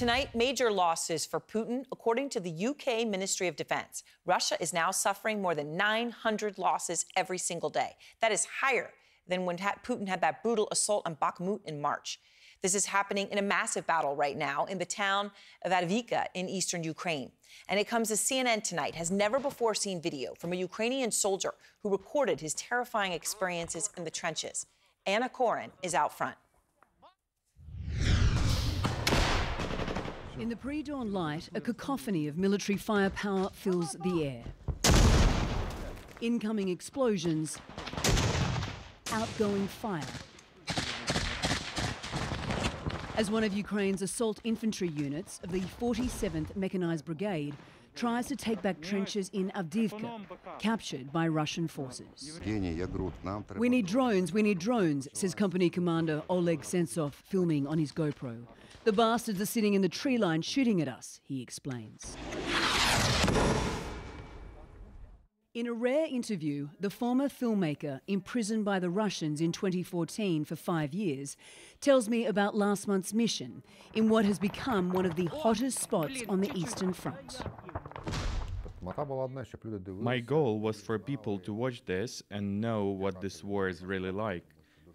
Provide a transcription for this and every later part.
Tonight, major losses for Putin, according to the UK Ministry of Defense. Russia is now suffering more than 900 losses every single day. That is higher than when Putin had that brutal assault on Bakhmut in March. This is happening in a massive battle right now in the town of Avdiivka in eastern Ukraine. And it comes as CNN tonight has never before seen video from a Ukrainian soldier who recorded his terrifying experiences in the trenches. Anna Coren is out front. In the pre-dawn light, a cacophony of military firepower fills the air. Incoming explosions, outgoing fire. As one of Ukraine's assault infantry units of the 47th Mechanized Brigade tries to take back trenches in Avdiivka, captured by Russian forces. We need drones, we need drones, says company commander Oleg Sentsov, filming on his GoPro. The bastards are sitting in the tree line shooting at us, he explains. In a rare interview, the former filmmaker, imprisoned by the Russians in 2014 for five years, tells me about last month's mission in what has become one of the hottest spots on the Eastern Front. My goal was for people to watch this and know what this war is really like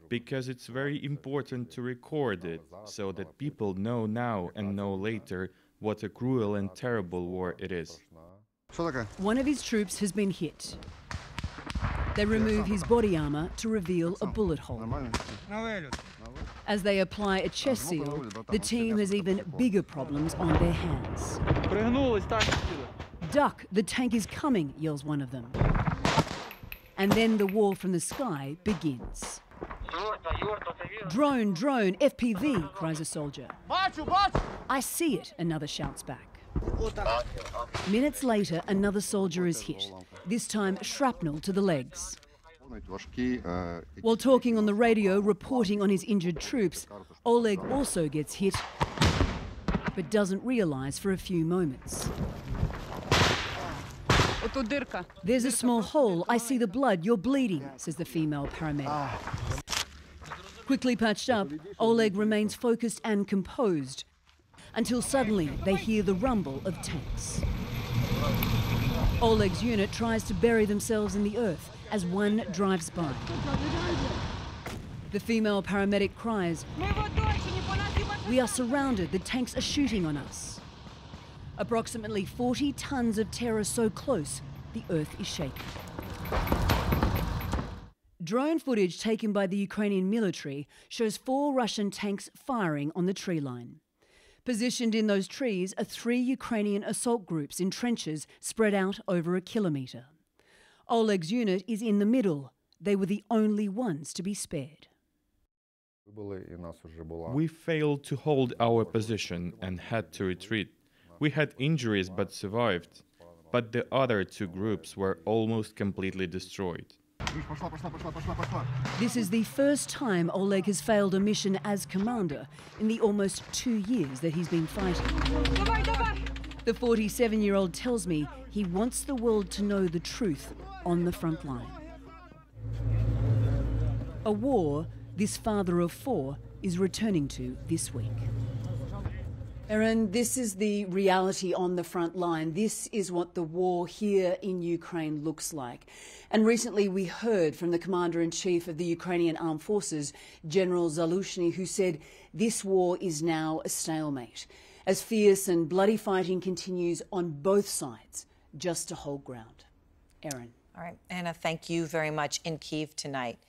because it's very important to record it so that people know now and know later what a cruel and terrible war it is. One of his troops has been hit. They remove his body armor to reveal a bullet hole. As they apply a chest seal, the team has even bigger problems on their hands. Duck, the tank is coming, yells one of them. And then the war from the sky begins. Drone, drone, FPV, cries a soldier. I see it, another shouts back. Minutes later, another soldier is hit, this time shrapnel to the legs. While talking on the radio, reporting on his injured troops, Oleg also gets hit, but doesn't realise for a few moments. There's a small hole. I see the blood. You're bleeding, says the female paramedic. Quickly patched up, Oleg remains focused and composed until suddenly they hear the rumble of tanks. Oleg's unit tries to bury themselves in the earth as one drives by. The female paramedic cries, We are surrounded, the tanks are shooting on us. Approximately 40 tons of terror so close, the earth is shaking. Drone footage taken by the Ukrainian military shows four Russian tanks firing on the tree line. Positioned in those trees are three Ukrainian assault groups in trenches spread out over a kilometre. Oleg's unit is in the middle. They were the only ones to be spared. We failed to hold our position and had to retreat. We had injuries but survived, but the other two groups were almost completely destroyed. This is the first time Oleg has failed a mission as commander in the almost two years that he's been fighting. The 47 year old tells me he wants the world to know the truth on the front line. A war this father of four is returning to this week. Erin, this is the reality on the front line. This is what the war here in Ukraine looks like. And recently we heard from the Commander in Chief of the Ukrainian Armed Forces, General Zaluzhny, who said this war is now a stalemate as fierce and bloody fighting continues on both sides just to hold ground. Erin. All right, Anna, thank you very much in Kiev tonight.